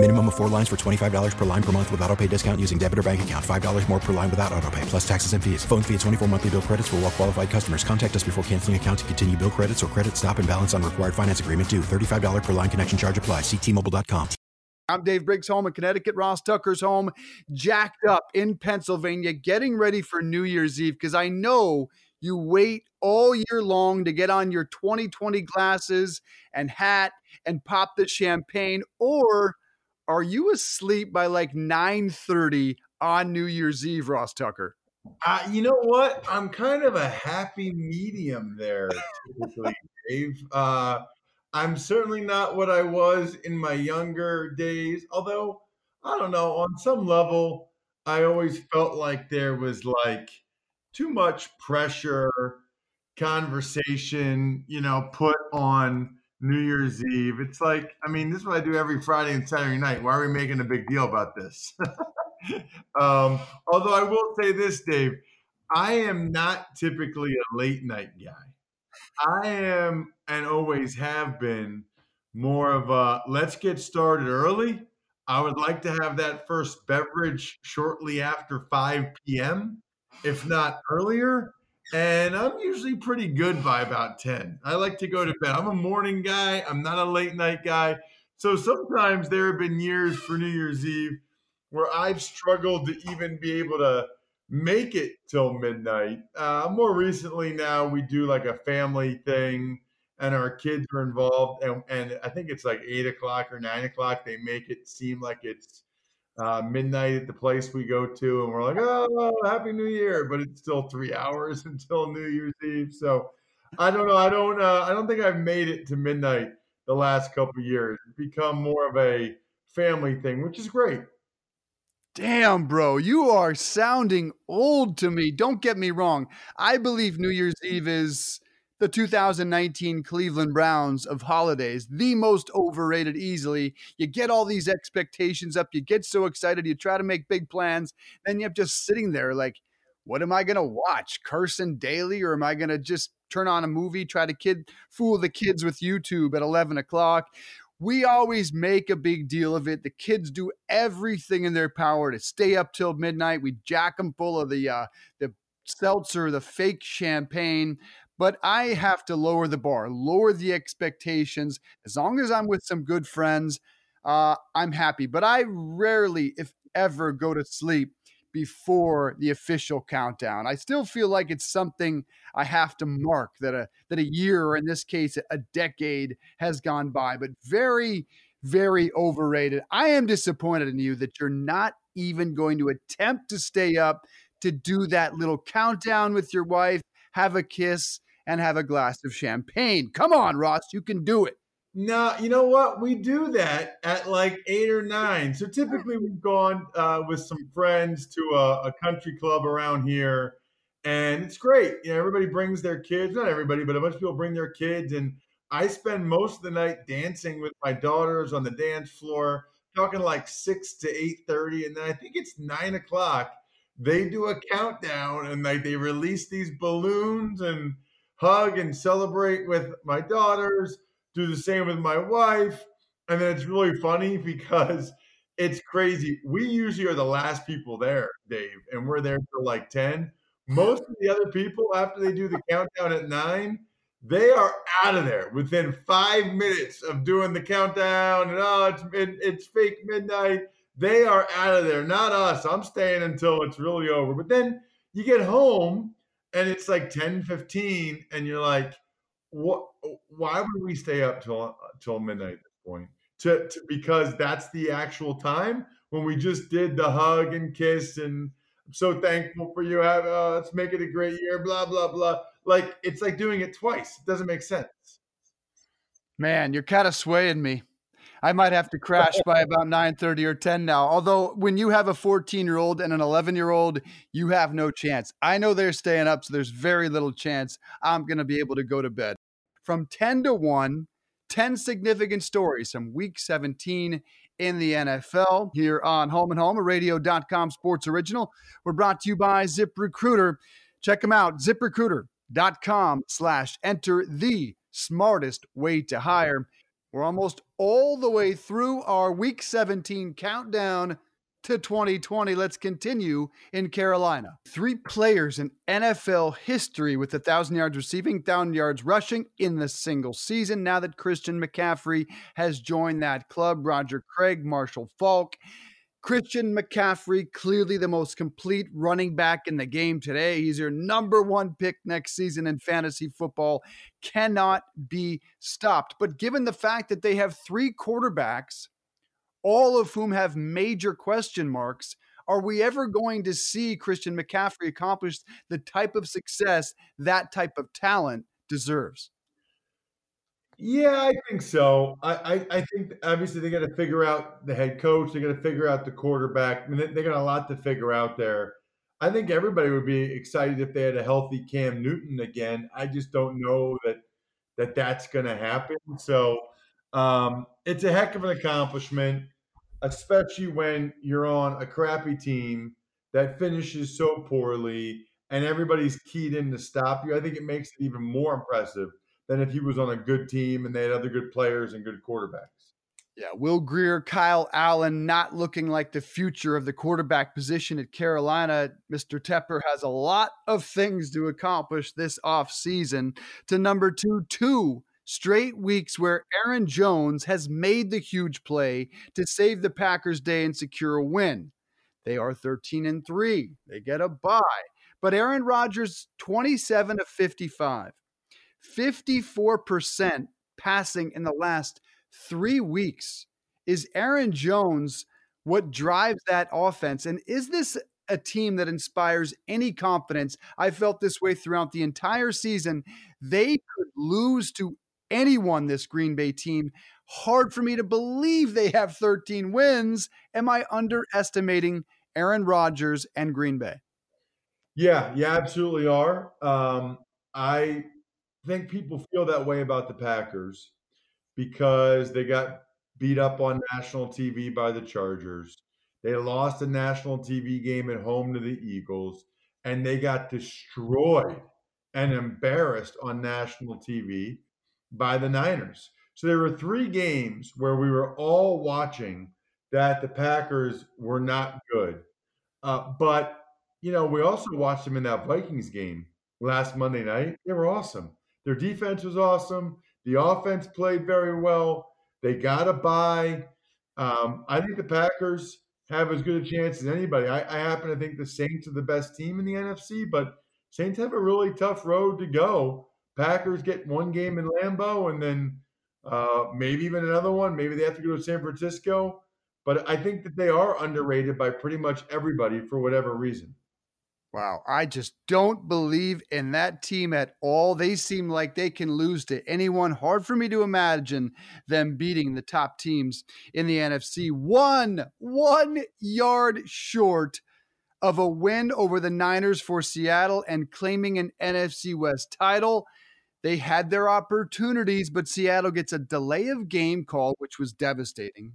Minimum of four lines for $25 per line per month with auto pay discount using debit or bank account. $5 more per line without auto pay, plus taxes and fees. Phone fee at 24 monthly bill credits for all well qualified customers. Contact us before canceling account to continue bill credits or credit stop and balance on required finance agreement due. $35 per line connection charge apply. Ctmobile.com. I'm Dave Briggs home in Connecticut. Ross Tucker's home, jacked up in Pennsylvania, getting ready for New Year's Eve because I know you wait all year long to get on your 2020 glasses and hat and pop the champagne or are you asleep by like 9:30 on New Year's Eve, Ross Tucker? Uh, you know what? I'm kind of a happy medium there, Dave. Uh, I'm certainly not what I was in my younger days, although I don't know, on some level, I always felt like there was like too much pressure, conversation, you know, put on New Year's Eve. It's like, I mean, this is what I do every Friday and Saturday night. Why are we making a big deal about this? um, although I will say this, Dave, I am not typically a late night guy. I am and always have been more of a let's get started early. I would like to have that first beverage shortly after 5 p.m., if not earlier. And I'm usually pretty good by about 10. I like to go to bed. I'm a morning guy, I'm not a late night guy. So sometimes there have been years for New Year's Eve where I've struggled to even be able to make it till midnight. Uh, more recently, now we do like a family thing, and our kids are involved, and, and I think it's like eight o'clock or nine o'clock. They make it seem like it's uh, midnight at the place we go to, and we're like, "Oh, Happy New Year!" But it's still three hours until New Year's Eve. So I don't know. I don't. Uh, I don't think I've made it to midnight the last couple years. It's become more of a family thing, which is great. Damn, bro, you are sounding old to me. Don't get me wrong. I believe New Year's Eve is the 2019 Cleveland Browns of holidays, the most overrated easily. You get all these expectations up, you get so excited, you try to make big plans, then you're just sitting there like, what am I going to watch? Carson Daly, or am I going to just turn on a movie, try to kid fool the kids with YouTube at 11 o'clock? we always make a big deal of it. The kids do everything in their power to stay up till midnight. We jack them full of the uh, the seltzer, the fake champagne. But I have to lower the bar, lower the expectations. As long as I'm with some good friends, uh, I'm happy. But I rarely, if ever, go to sleep before the official countdown. I still feel like it's something I have to mark that a that a year or in this case a decade has gone by, but very very overrated. I am disappointed in you that you're not even going to attempt to stay up to do that little countdown with your wife, have a kiss and have a glass of champagne. Come on, Ross, you can do it. No, you know what? We do that at like eight or nine. So typically we've gone uh, with some friends to a, a, country club around here, and it's great. You know, everybody brings their kids. Not everybody, but a bunch of people bring their kids, and I spend most of the night dancing with my daughters on the dance floor, talking like six to eight thirty, and then I think it's nine o'clock. They do a countdown, and like they release these balloons and hug and celebrate with my daughters do the same with my wife. And then it's really funny because it's crazy. We usually are the last people there, Dave, and we're there till like 10. Most of the other people, after they do the countdown at nine, they are out of there within five minutes of doing the countdown. And oh, it's it, it's fake midnight. They are out of there, not us. I'm staying until it's really over. But then you get home and it's like 10, 15, and you're like, what why would we stay up till till midnight at this point? To, to, because that's the actual time when we just did the hug and kiss and i'm so thankful for you have uh, let's make it a great year blah blah blah. Like it's like doing it twice. It doesn't make sense. Man you're kind of swaying me I might have to crash by about 9:30 or 10 now. Although when you have a 14-year-old and an 11-year-old, you have no chance. I know they're staying up, so there's very little chance I'm going to be able to go to bed. From 10 to 1, 10 significant stories from week 17 in the NFL here on Home and Home, a radio.com sports original. We're brought to you by ZipRecruiter. Check them out, ziprecruiter.com slash enter the smartest way to hire. We're almost all the way through our week 17 countdown to 2020. Let's continue in Carolina. Three players in NFL history with a 1,000 yards receiving, 1,000 yards rushing in the single season. Now that Christian McCaffrey has joined that club, Roger Craig, Marshall Faulk. Christian McCaffrey, clearly the most complete running back in the game today. He's your number one pick next season in fantasy football. Cannot be stopped. But given the fact that they have three quarterbacks all of whom have major question marks. Are we ever going to see Christian McCaffrey accomplish the type of success that type of talent deserves? Yeah, I think so. I, I, I think obviously they got to figure out the head coach. They got to figure out the quarterback. I mean, they, they got a lot to figure out there. I think everybody would be excited if they had a healthy Cam Newton again. I just don't know that that that's going to happen. So um, it's a heck of an accomplishment, especially when you're on a crappy team that finishes so poorly and everybody's keyed in to stop you. I think it makes it even more impressive than if he was on a good team and they had other good players and good quarterbacks. Yeah, Will Grier, Kyle Allen not looking like the future of the quarterback position at Carolina. Mr. Tepper has a lot of things to accomplish this offseason. To number two, two straight weeks where Aaron Jones has made the huge play to save the Packers day and secure a win. They are 13 and 3. They get a bye. But Aaron Rodgers 27 of 55. 54% passing in the last 3 weeks. Is Aaron Jones what drives that offense and is this a team that inspires any confidence. I felt this way throughout the entire season. They could lose to anyone this Green Bay team. Hard for me to believe they have 13 wins. Am I underestimating Aaron Rodgers and Green Bay? Yeah, you absolutely are. Um, I think people feel that way about the Packers because they got beat up on national TV by the Chargers. They lost a national TV game at home to the Eagles, and they got destroyed and embarrassed on national TV by the Niners. So there were three games where we were all watching that the Packers were not good. Uh, but, you know, we also watched them in that Vikings game last Monday night. They were awesome. Their defense was awesome. The offense played very well. They got a bye. Um, I think the Packers have as good a chance as anybody. I, I happen to think the Saints are the best team in the NFC, but Saints have a really tough road to go Packers get one game in Lambeau and then uh, maybe even another one. Maybe they have to go to San Francisco. But I think that they are underrated by pretty much everybody for whatever reason. Wow. I just don't believe in that team at all. They seem like they can lose to anyone. Hard for me to imagine them beating the top teams in the NFC. One, one yard short of a win over the Niners for Seattle and claiming an NFC West title. They had their opportunities, but Seattle gets a delay of game call, which was devastating.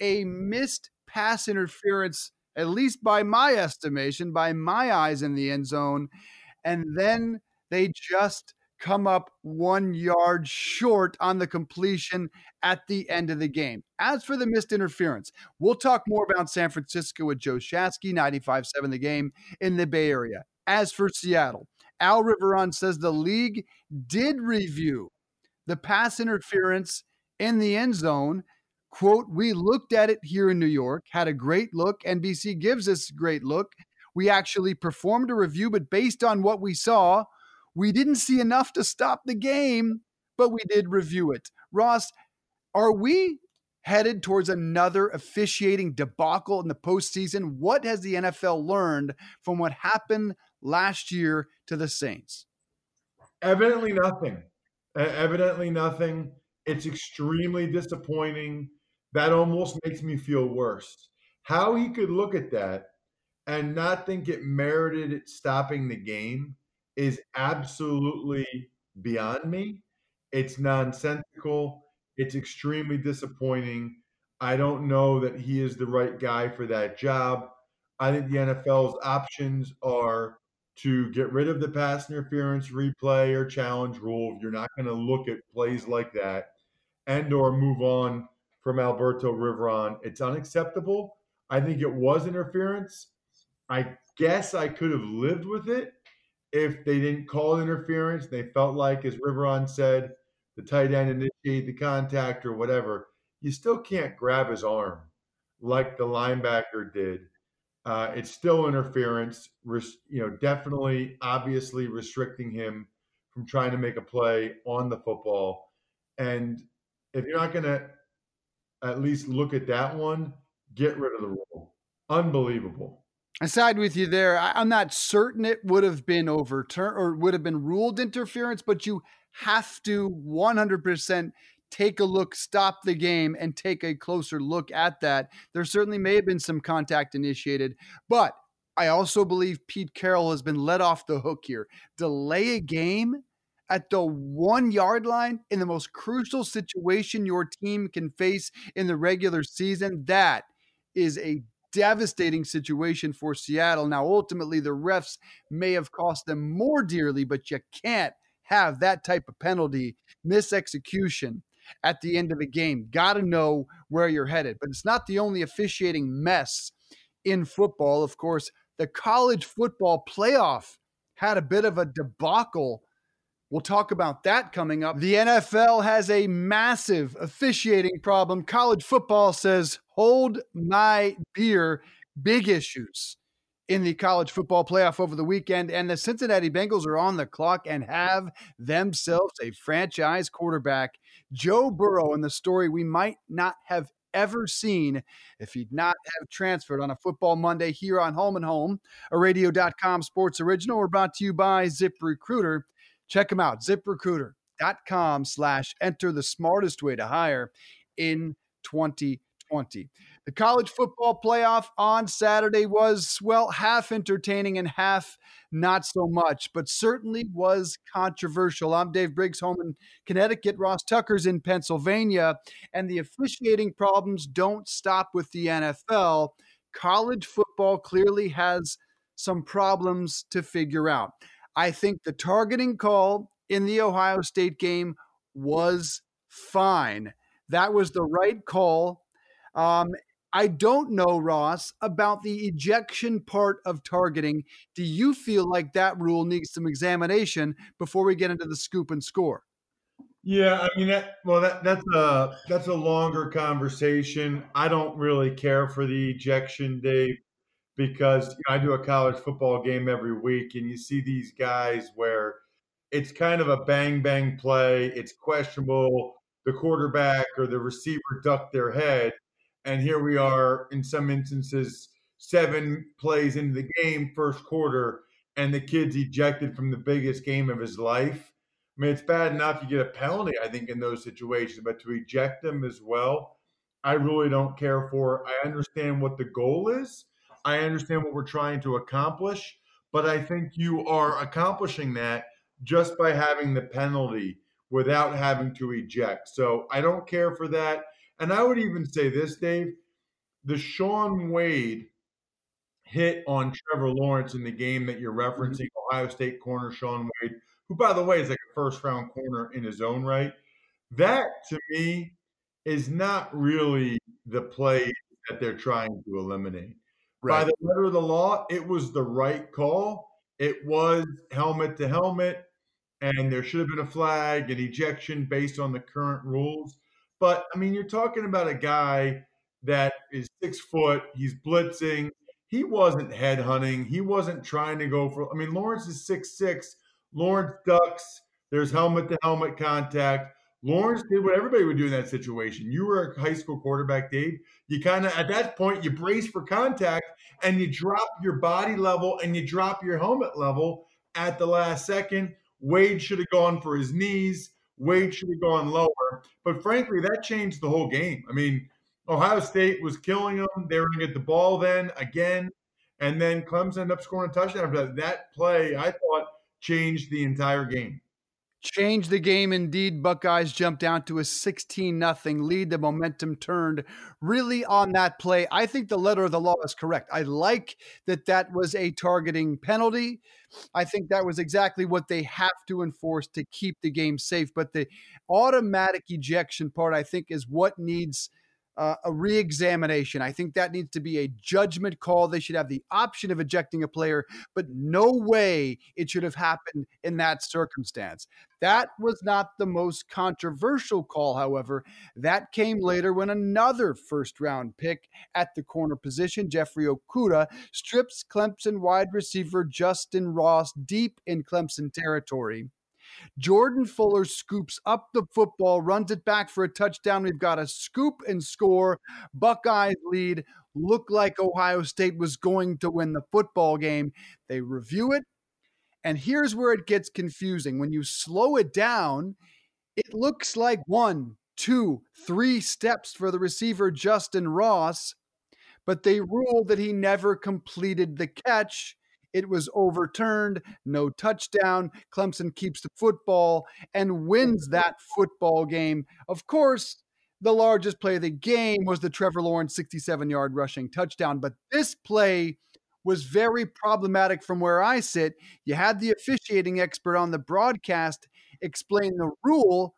A missed pass interference, at least by my estimation, by my eyes in the end zone. And then they just come up one yard short on the completion at the end of the game. As for the missed interference, we'll talk more about San Francisco with Joe Shasky, 95 7 the game in the Bay Area. As for Seattle, Al Riveron says the league did review the pass interference in the end zone. Quote, we looked at it here in New York, had a great look. NBC gives us a great look. We actually performed a review, but based on what we saw, we didn't see enough to stop the game, but we did review it. Ross, are we headed towards another officiating debacle in the postseason? What has the NFL learned from what happened last year to the Saints? Evidently nothing. Evidently nothing. It's extremely disappointing. That almost makes me feel worse. How he could look at that and not think it merited it stopping the game is absolutely beyond me. It's nonsensical. It's extremely disappointing. I don't know that he is the right guy for that job. I think the NFL's options are to get rid of the pass interference replay or challenge rule. You're not going to look at plays like that and or move on from Alberto Riveron. It's unacceptable. I think it was interference. I guess I could have lived with it if they didn't call it interference. They felt like, as Riveron said, the tight end initiated the contact or whatever. You still can't grab his arm like the linebacker did. Uh, it's still interference. Res- you know, definitely, obviously restricting him from trying to make a play on the football. And if you're not going to at least look at that one, get rid of the rule. Unbelievable. I side with you there. I, am not certain it would have been overturned or would have been ruled interference, but you have to 100% take a look, stop the game, and take a closer look at that. There certainly may have been some contact initiated, but I also believe Pete Carroll has been let off the hook here. Delay a game at the one yard line in the most crucial situation your team can face in the regular season, that is a devastating situation for Seattle. Now, ultimately, the refs may have cost them more dearly, but you can't have that type of penalty, misexecution at the end of a game. Got to know where you're headed. But it's not the only officiating mess in football. Of course, the college football playoff had a bit of a debacle We'll talk about that coming up. The NFL has a massive officiating problem. College football says, hold my beer. Big issues in the college football playoff over the weekend. And the Cincinnati Bengals are on the clock and have themselves a franchise quarterback, Joe Burrow, in the story we might not have ever seen if he'd not have transferred on a football Monday here on Home and Home, a radio.com sports original. We're brought to you by ZipRecruiter. Check them out, ziprecruiter.com slash enter the smartest way to hire in 2020. The college football playoff on Saturday was, well, half entertaining and half not so much, but certainly was controversial. I'm Dave Briggs, home in Connecticut. Ross Tucker's in Pennsylvania, and the officiating problems don't stop with the NFL. College football clearly has some problems to figure out. I think the targeting call in the Ohio State game was fine. That was the right call. Um, I don't know, Ross, about the ejection part of targeting. Do you feel like that rule needs some examination before we get into the scoop and score? Yeah, I mean that. Well, that that's a that's a longer conversation. I don't really care for the ejection, Dave because you know, I do a college football game every week, and you see these guys where it's kind of a bang bang play. It's questionable. The quarterback or the receiver ducked their head, and here we are in some instances, seven plays into the game, first quarter, and the kid's ejected from the biggest game of his life. I mean, it's bad enough you get a penalty, I think, in those situations, but to eject them as well, I really don't care for. I understand what the goal is I understand what we're trying to accomplish, but I think you are accomplishing that just by having the penalty without having to eject. So I don't care for that. And I would even say this, Dave the Shaun Wade hit on Trevor Lawrence in the game that you're mm-hmm. referencing, Ohio State corner Shaun Wade, who, by the way, is like a first round corner in his own right. That to me is not really the play that they're trying to eliminate. Right. By the letter of the law, it was the right call. It was helmet to helmet, and there should have been a flag and ejection based on the current rules. But I mean, you're talking about a guy that is six foot, he's blitzing. He wasn't head hunting. He wasn't trying to go for. I mean, Lawrence is six six. Lawrence ducks. There's helmet to helmet contact. Lawrence did what everybody would do in that situation. You were a high school quarterback, Dave. You kind of, at that point, you brace for contact and you drop your body level and you drop your helmet level at the last second. Wade should have gone for his knees. Wade should have gone lower. But frankly, that changed the whole game. I mean, Ohio State was killing them. They were going to get the ball then again. And then Clemson ended up scoring a touchdown. That play, I thought, changed the entire game. Changed the game indeed. Buckeyes jumped down to a 16 nothing lead. The momentum turned really on that play. I think the letter of the law is correct. I like that that was a targeting penalty. I think that was exactly what they have to enforce to keep the game safe. But the automatic ejection part, I think, is what needs – uh, a re-examination. I think that needs to be a judgment call. They should have the option of ejecting a player, but no way it should have happened in that circumstance. That was not the most controversial call, however. That came later when another first round pick at the corner position, Jeffrey Okudah, strips Clemson wide receiver Justyn Ross deep in Clemson territory. Jordan Fuller scoops up the football, runs it back for a touchdown. We've got a scoop and score. Buckeyes lead. Look like Ohio State was going to win the football game. They review it. And here's where it gets confusing. When you slow it down, it looks like one, two, three steps for the receiver, Justyn Ross, but they rule that he never completed the catch it was overturned, no touchdown. Clemson keeps the football and wins mm-hmm. that football game. Of course, the largest play of the game was the Trevor Lawrence 67 yard rushing touchdown, but this play was very problematic from where I sit. You had the officiating expert on the broadcast explain the rule,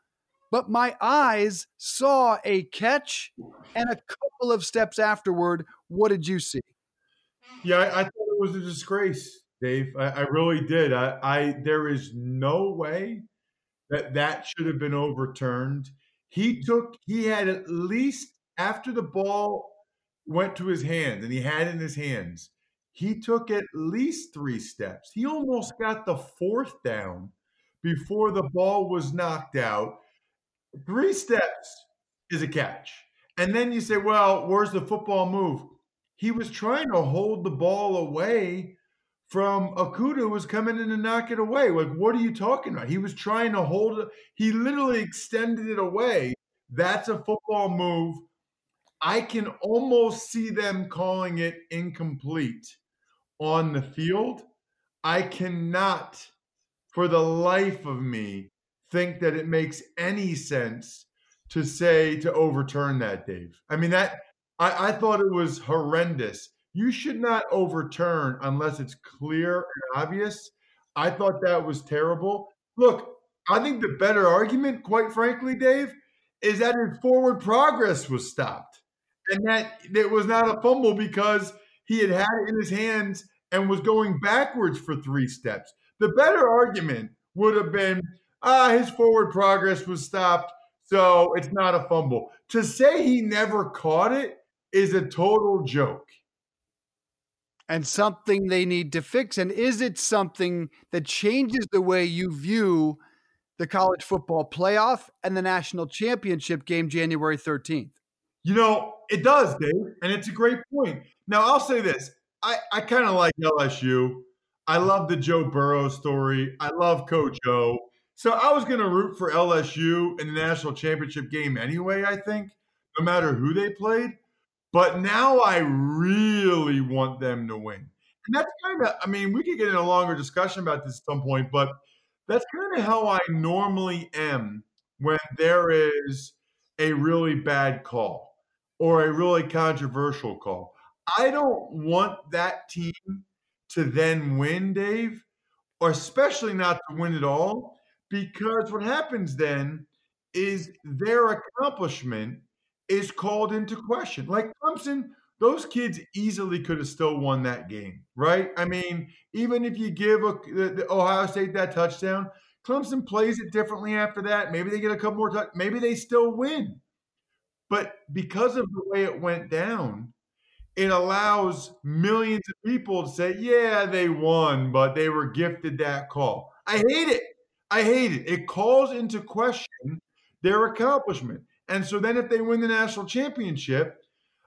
but my eyes saw a catch and a couple of steps afterward. What did you see? Yeah, I, I it was a disgrace, Dave. I, I really did. I, I there is no way that that should have been overturned. He took. He had at least after the ball went to his hands and he had in his hands. He took at least three steps. He almost got the fourth down before the ball was knocked out. Three steps is a catch. And then you say, well, where's the football move? He was trying to hold the ball away from Okudah who was coming in to knock it away. Like, what are you talking about? He was trying to hold it. He literally extended it away. That's a football move. I can almost see them calling it incomplete on the field. I cannot, for the life of me, think that it makes any sense to say to overturn that, Dave. I mean, that I, I thought it was horrendous. You should not overturn unless it's clear and obvious. I thought that was terrible. Look, I think the better argument, quite frankly, Dave, is that his forward progress was stopped and that it was not a fumble because he had had it in his hands and was going backwards for three steps. The better argument would have been ah, his forward progress was stopped, so it's not a fumble. To say he never caught it is a total joke. And something they need to fix. And is it something that changes the way you view the college football playoff and the national championship game January 13th? You know, it does, Dave. And it's a great point. Now, I'll say this I, I kind of like LSU. I love the Joe Burrow story. I love Coach O. So I was going to root for LSU in the national championship game anyway, I think, no matter who they played. But now I really want them to win. And that's kind of, I mean, we could get in a longer discussion about this at some point, but that's kind of how I normally am when there is a really bad call or a really controversial call. I don't want that team to then win, Dave, or especially not to win at all, because what happens then is their accomplishment is called into question. Like Clemson, those kids easily could have still won that game, right? I mean, even if you give a, the, the Ohio State that touchdown, Clemson plays it differently after that. Maybe they get a couple more. Maybe they still win. But because of the way it went down, it allows millions of people to say, yeah, they won, but they were gifted that call. I hate it. I hate it. It calls into question their accomplishment. And so then if they win the national championship,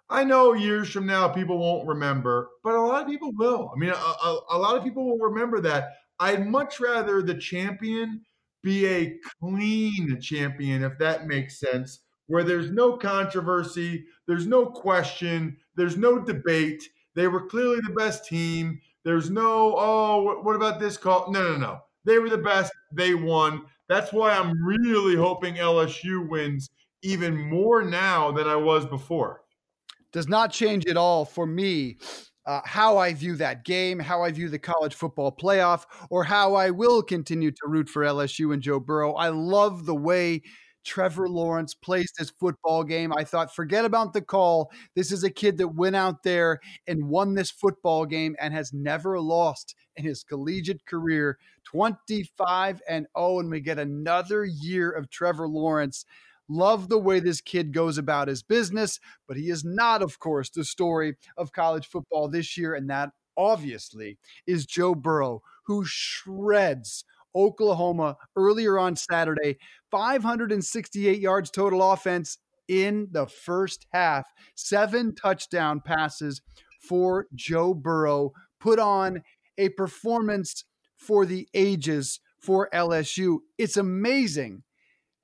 I know years from now people won't remember, but a lot of people will. I mean, a, a, a, lot of people will remember that. I'd much rather the champion be a clean champion, if that makes sense, where there's no controversy, there's no question, there's no debate. They were clearly the best team. There's no, oh, what about this call? No, no, no. They were the best. They won. That's why I'm really hoping LSU wins even more now than I was before. Does not change at all for me. Uh, how I view that game, how I view the college football playoff, or how I will continue to root for LSU and Joe Burrow. I love the way Trevor Lawrence plays this football game. I thought, forget about the call. This is a kid that went out there and won this football game and has never lost in his collegiate career 25 and 0. And we get another year of Trevor Lawrence. Love the way this kid goes about his business, but he is not, of course, the story of college football this year. And that obviously is Joe Burrow, who shreds Oklahoma earlier on Saturday. 568 yards total offense in the first half, seven touchdown passes for Joe Burrow. Put on a performance for the ages for LSU. It's amazing.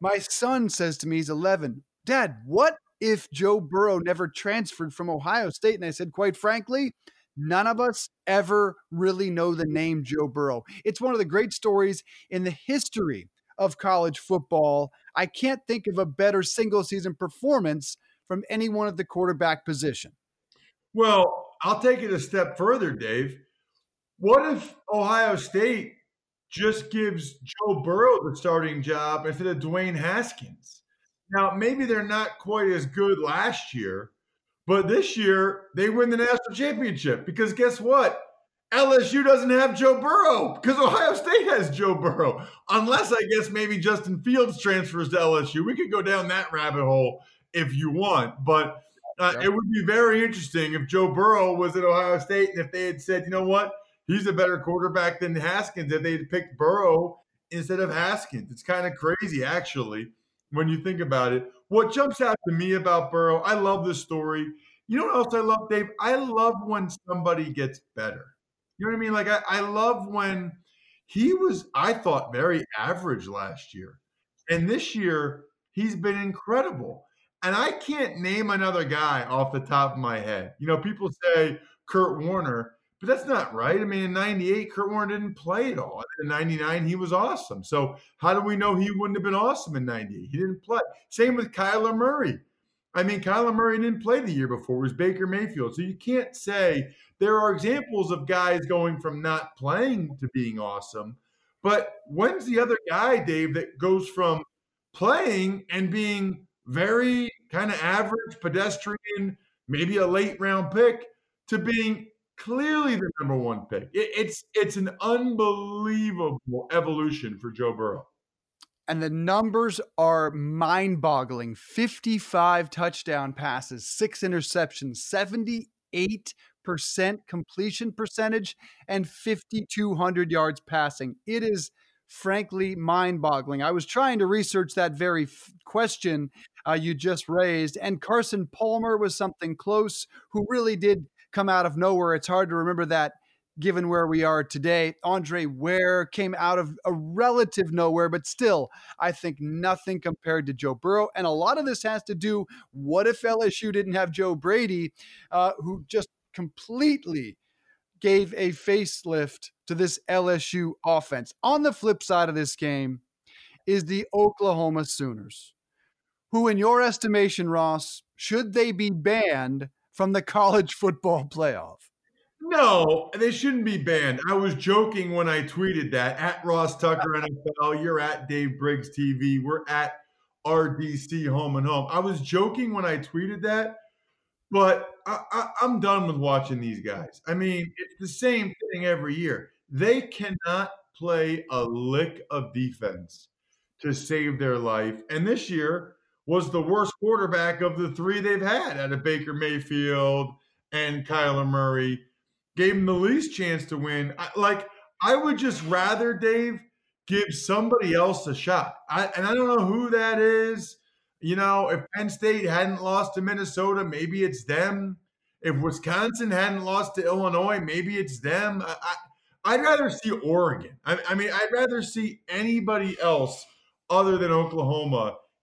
My son says to me, he's 11, Dad, what if Joe Burrow never transferred from Ohio State? And I said, quite frankly, None of us ever really know the name Joe Burrow. It's one of the great stories in the history of college football. I can't think of a better single season performance from anyone at the quarterback position. Well, I'll take it a step further, Dave. What if Ohio State just gives Joe Burrow the starting job instead of Dwayne Haskins? Now, maybe they're not quite as good last year, but this year, they win the national championship because guess what? LSU doesn't have Joe Burrow because Ohio State has Joe Burrow. Unless I guess maybe Justin Fields transfers to LSU. We could go down that rabbit hole if you want. But uh, it would be very interesting if Joe Burrow was at Ohio State and if they had said, you know what, he's a better quarterback than Haskins, if they'd picked Burrow instead of Haskins. It's kind of crazy, actually, when you think about it. What jumps out to me about Burrow, I love this story. You know what else I love, Dave? I love when somebody gets better. You know what I mean? Like, I, I love when he was, I thought, very average last year. And this year, he's been incredible. And I can't name another guy off the top of my head. You know, people say Kurt Warner, but that's not right. I mean, in 98, Kurt Warner didn't play at all. In 99, he was awesome. So how do we know he wouldn't have been awesome in 98? He didn't play. Same with Kyler Murray. I mean, Kyler Murray didn't play the year before. It was Baker Mayfield. So you can't say there are examples of guys going from not playing to being awesome. But when's the other guy, Dave, that goes from playing and being very kind of average, pedestrian, maybe a late round pick, to being clearly the number one pick. It, it's it's an unbelievable evolution for Joe Burrow. And the numbers are mind boggling 55 touchdown passes, six interceptions, 78% completion percentage, and 5,200 yards passing. It is frankly mind boggling. I was trying to research that very f- question uh, you just raised, and Carson Palmer was something close who really did come out of nowhere. It's hard to remember that given where we are today. Andre Ware came out of a relative nowhere, but still, I think nothing compared to Joe Burrow. And a lot of this has to do what if LSU didn't have Joe Brady, uh, who just completely gave a facelift to this LSU offense. On the flip side of this game is the Oklahoma Sooners, who, in your estimation, Ross, should they be banned from the college football playoff? No, they shouldn't be banned. I was joking when I tweeted that at Ross Tucker NFL. You're at Dave Briggs TV. We're at RDC Home and Home. I was joking when I tweeted that, but I, am done with watching these guys. I mean, it's the same thing every year. They cannot play a lick of defense to save their life. And this year was the worst quarterback of the three they've had out of Baker Mayfield and Kyler Murray gave him the least chance to win. I, like I would just rather Dave give somebody else a shot. I, and I don't know who that is. You know, if Penn State hadn't lost to Minnesota, maybe it's them. If Wisconsin hadn't lost to Illinois, maybe it's them. I, would rather see Oregon. I, I mean, I'd rather see anybody else other than Oklahoma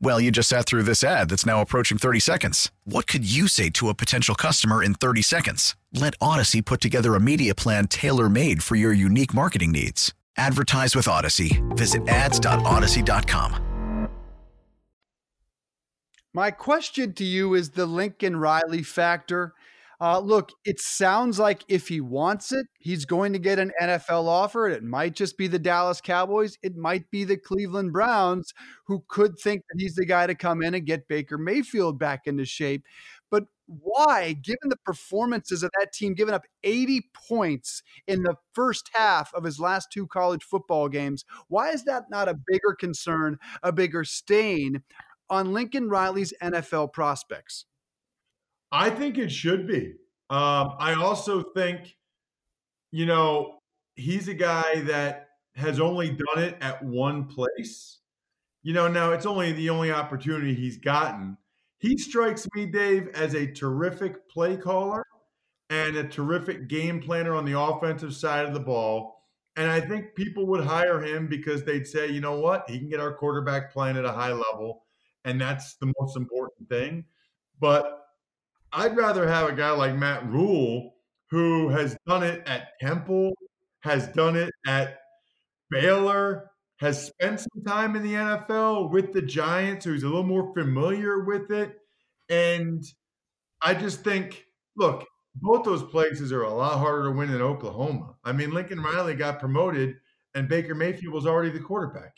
Well, you just sat through this ad that's now approaching 30 seconds. What could you say to a potential customer in 30 seconds? Let Audacy put together a media plan tailor made for your unique marketing needs. Advertise with Audacy. Visit ads.audacy.com. My question to you is the Lincoln Riley factor. Uh, look, it sounds like if he wants it, he's going to get an NFL offer. It might just be the Dallas Cowboys. It might be the Cleveland Browns, who could think that he's the guy to come in and get Baker Mayfield back into shape. But why, given the performances of that team, giving up 80 points in the first half of his last two college football games, why is that not a bigger concern, a bigger stain on Lincoln Riley's NFL prospects? I think it should be. Um, I also think, you know, he's a guy that has only done it at one place. You know, now it's only the only opportunity he's gotten. He strikes me, Dave, as a terrific play caller and a terrific game planner on the offensive side of the ball. And I think people would hire him because they'd say, you know what, he can get our quarterback playing at a high level. And that's the most important thing. But I'd rather have a guy like Matt Rhule who has done it at Temple, has done it at Baylor, has spent some time in the NFL with the Giants, who's a little more familiar with it. And I just think, look, both those places are a lot harder to win than Oklahoma. I mean, Lincoln Riley got promoted and Baker Mayfield was already the quarterback.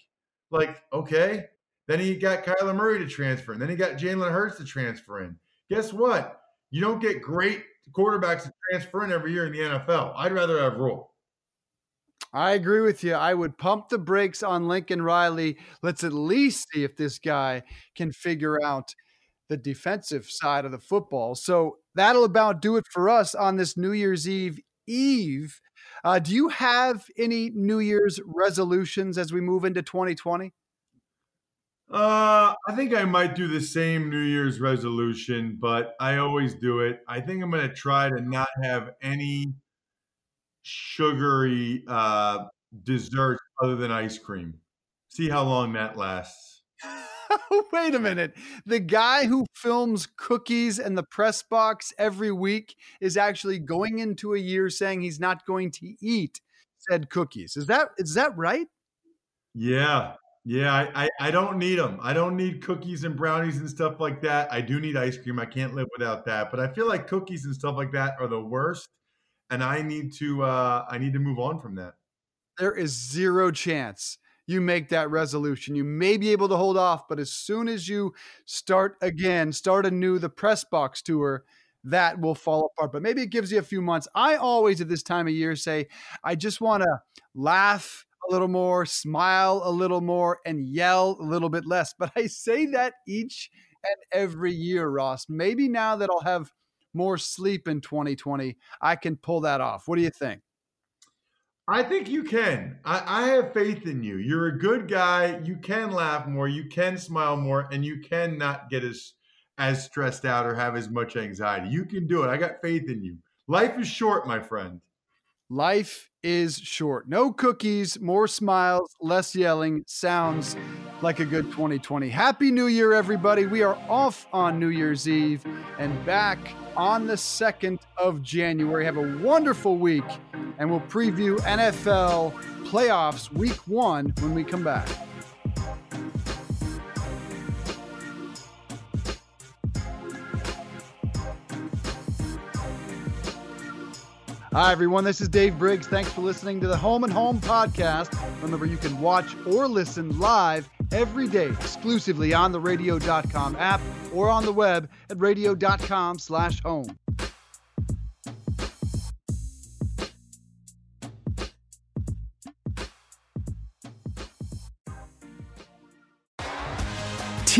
Like, okay. Then he got Kyler Murray to transfer, and then he got Jalen Hurts to transfer in. Guess what? You don't get great quarterbacks to transfer in every year in the NFL. I'd rather have Rhule. I agree with you. I would pump the brakes on Lincoln Riley. Let's at least see if this guy can figure out the defensive side of the football. So that'll about do it for us on this New Year's Eve Eve. Uh, do you have any New Year's resolutions as we move into 2020? Uh, I think I might do the same New Year's resolution, but I always do it. I think I'm going to try to not have any sugary uh, desserts other than ice cream. See how long that lasts. Wait a minute. The guy who films cookies and the press box every week is actually going into a year saying he's not going to eat said cookies. Is that is that right? Yeah, yeah, I, I, I don't need them. I don't need cookies and brownies and stuff like that. I do need ice cream. I can't live without that. But I feel like cookies and stuff like that are the worst, and I need to uh, I need to move on from that. There is zero chance you make that resolution. You may be able to hold off, but as soon as you start again, start anew the press box tour, that will fall apart. But maybe it gives you a few months. I always at this time of year say, I just want to laugh a little more, smile a little more, and yell a little bit less. But I say that each and every year, Ross. Maybe now that I'll have more sleep in 2020, I can pull that off. What do you think? I think you can. I, I, have faith in you. You're a good guy. You can laugh more. You can smile more, and you can not get as as stressed out or have as much anxiety. You can do it. I got faith in you. Life is short, my friend. Life is short. No cookies, more smiles, less yelling. Sounds like a good 2020. Happy New Year, everybody. We are off on New Year's Eve and back on the 2nd of January. Have a wonderful week, and we'll preview NFL playoffs week one when we come back. Hi, everyone. This is Dave Briggs. Thanks for listening to the Home and Home podcast. Remember, you can watch or listen live every day exclusively on the radio.com app or on the web at radio.com slash home.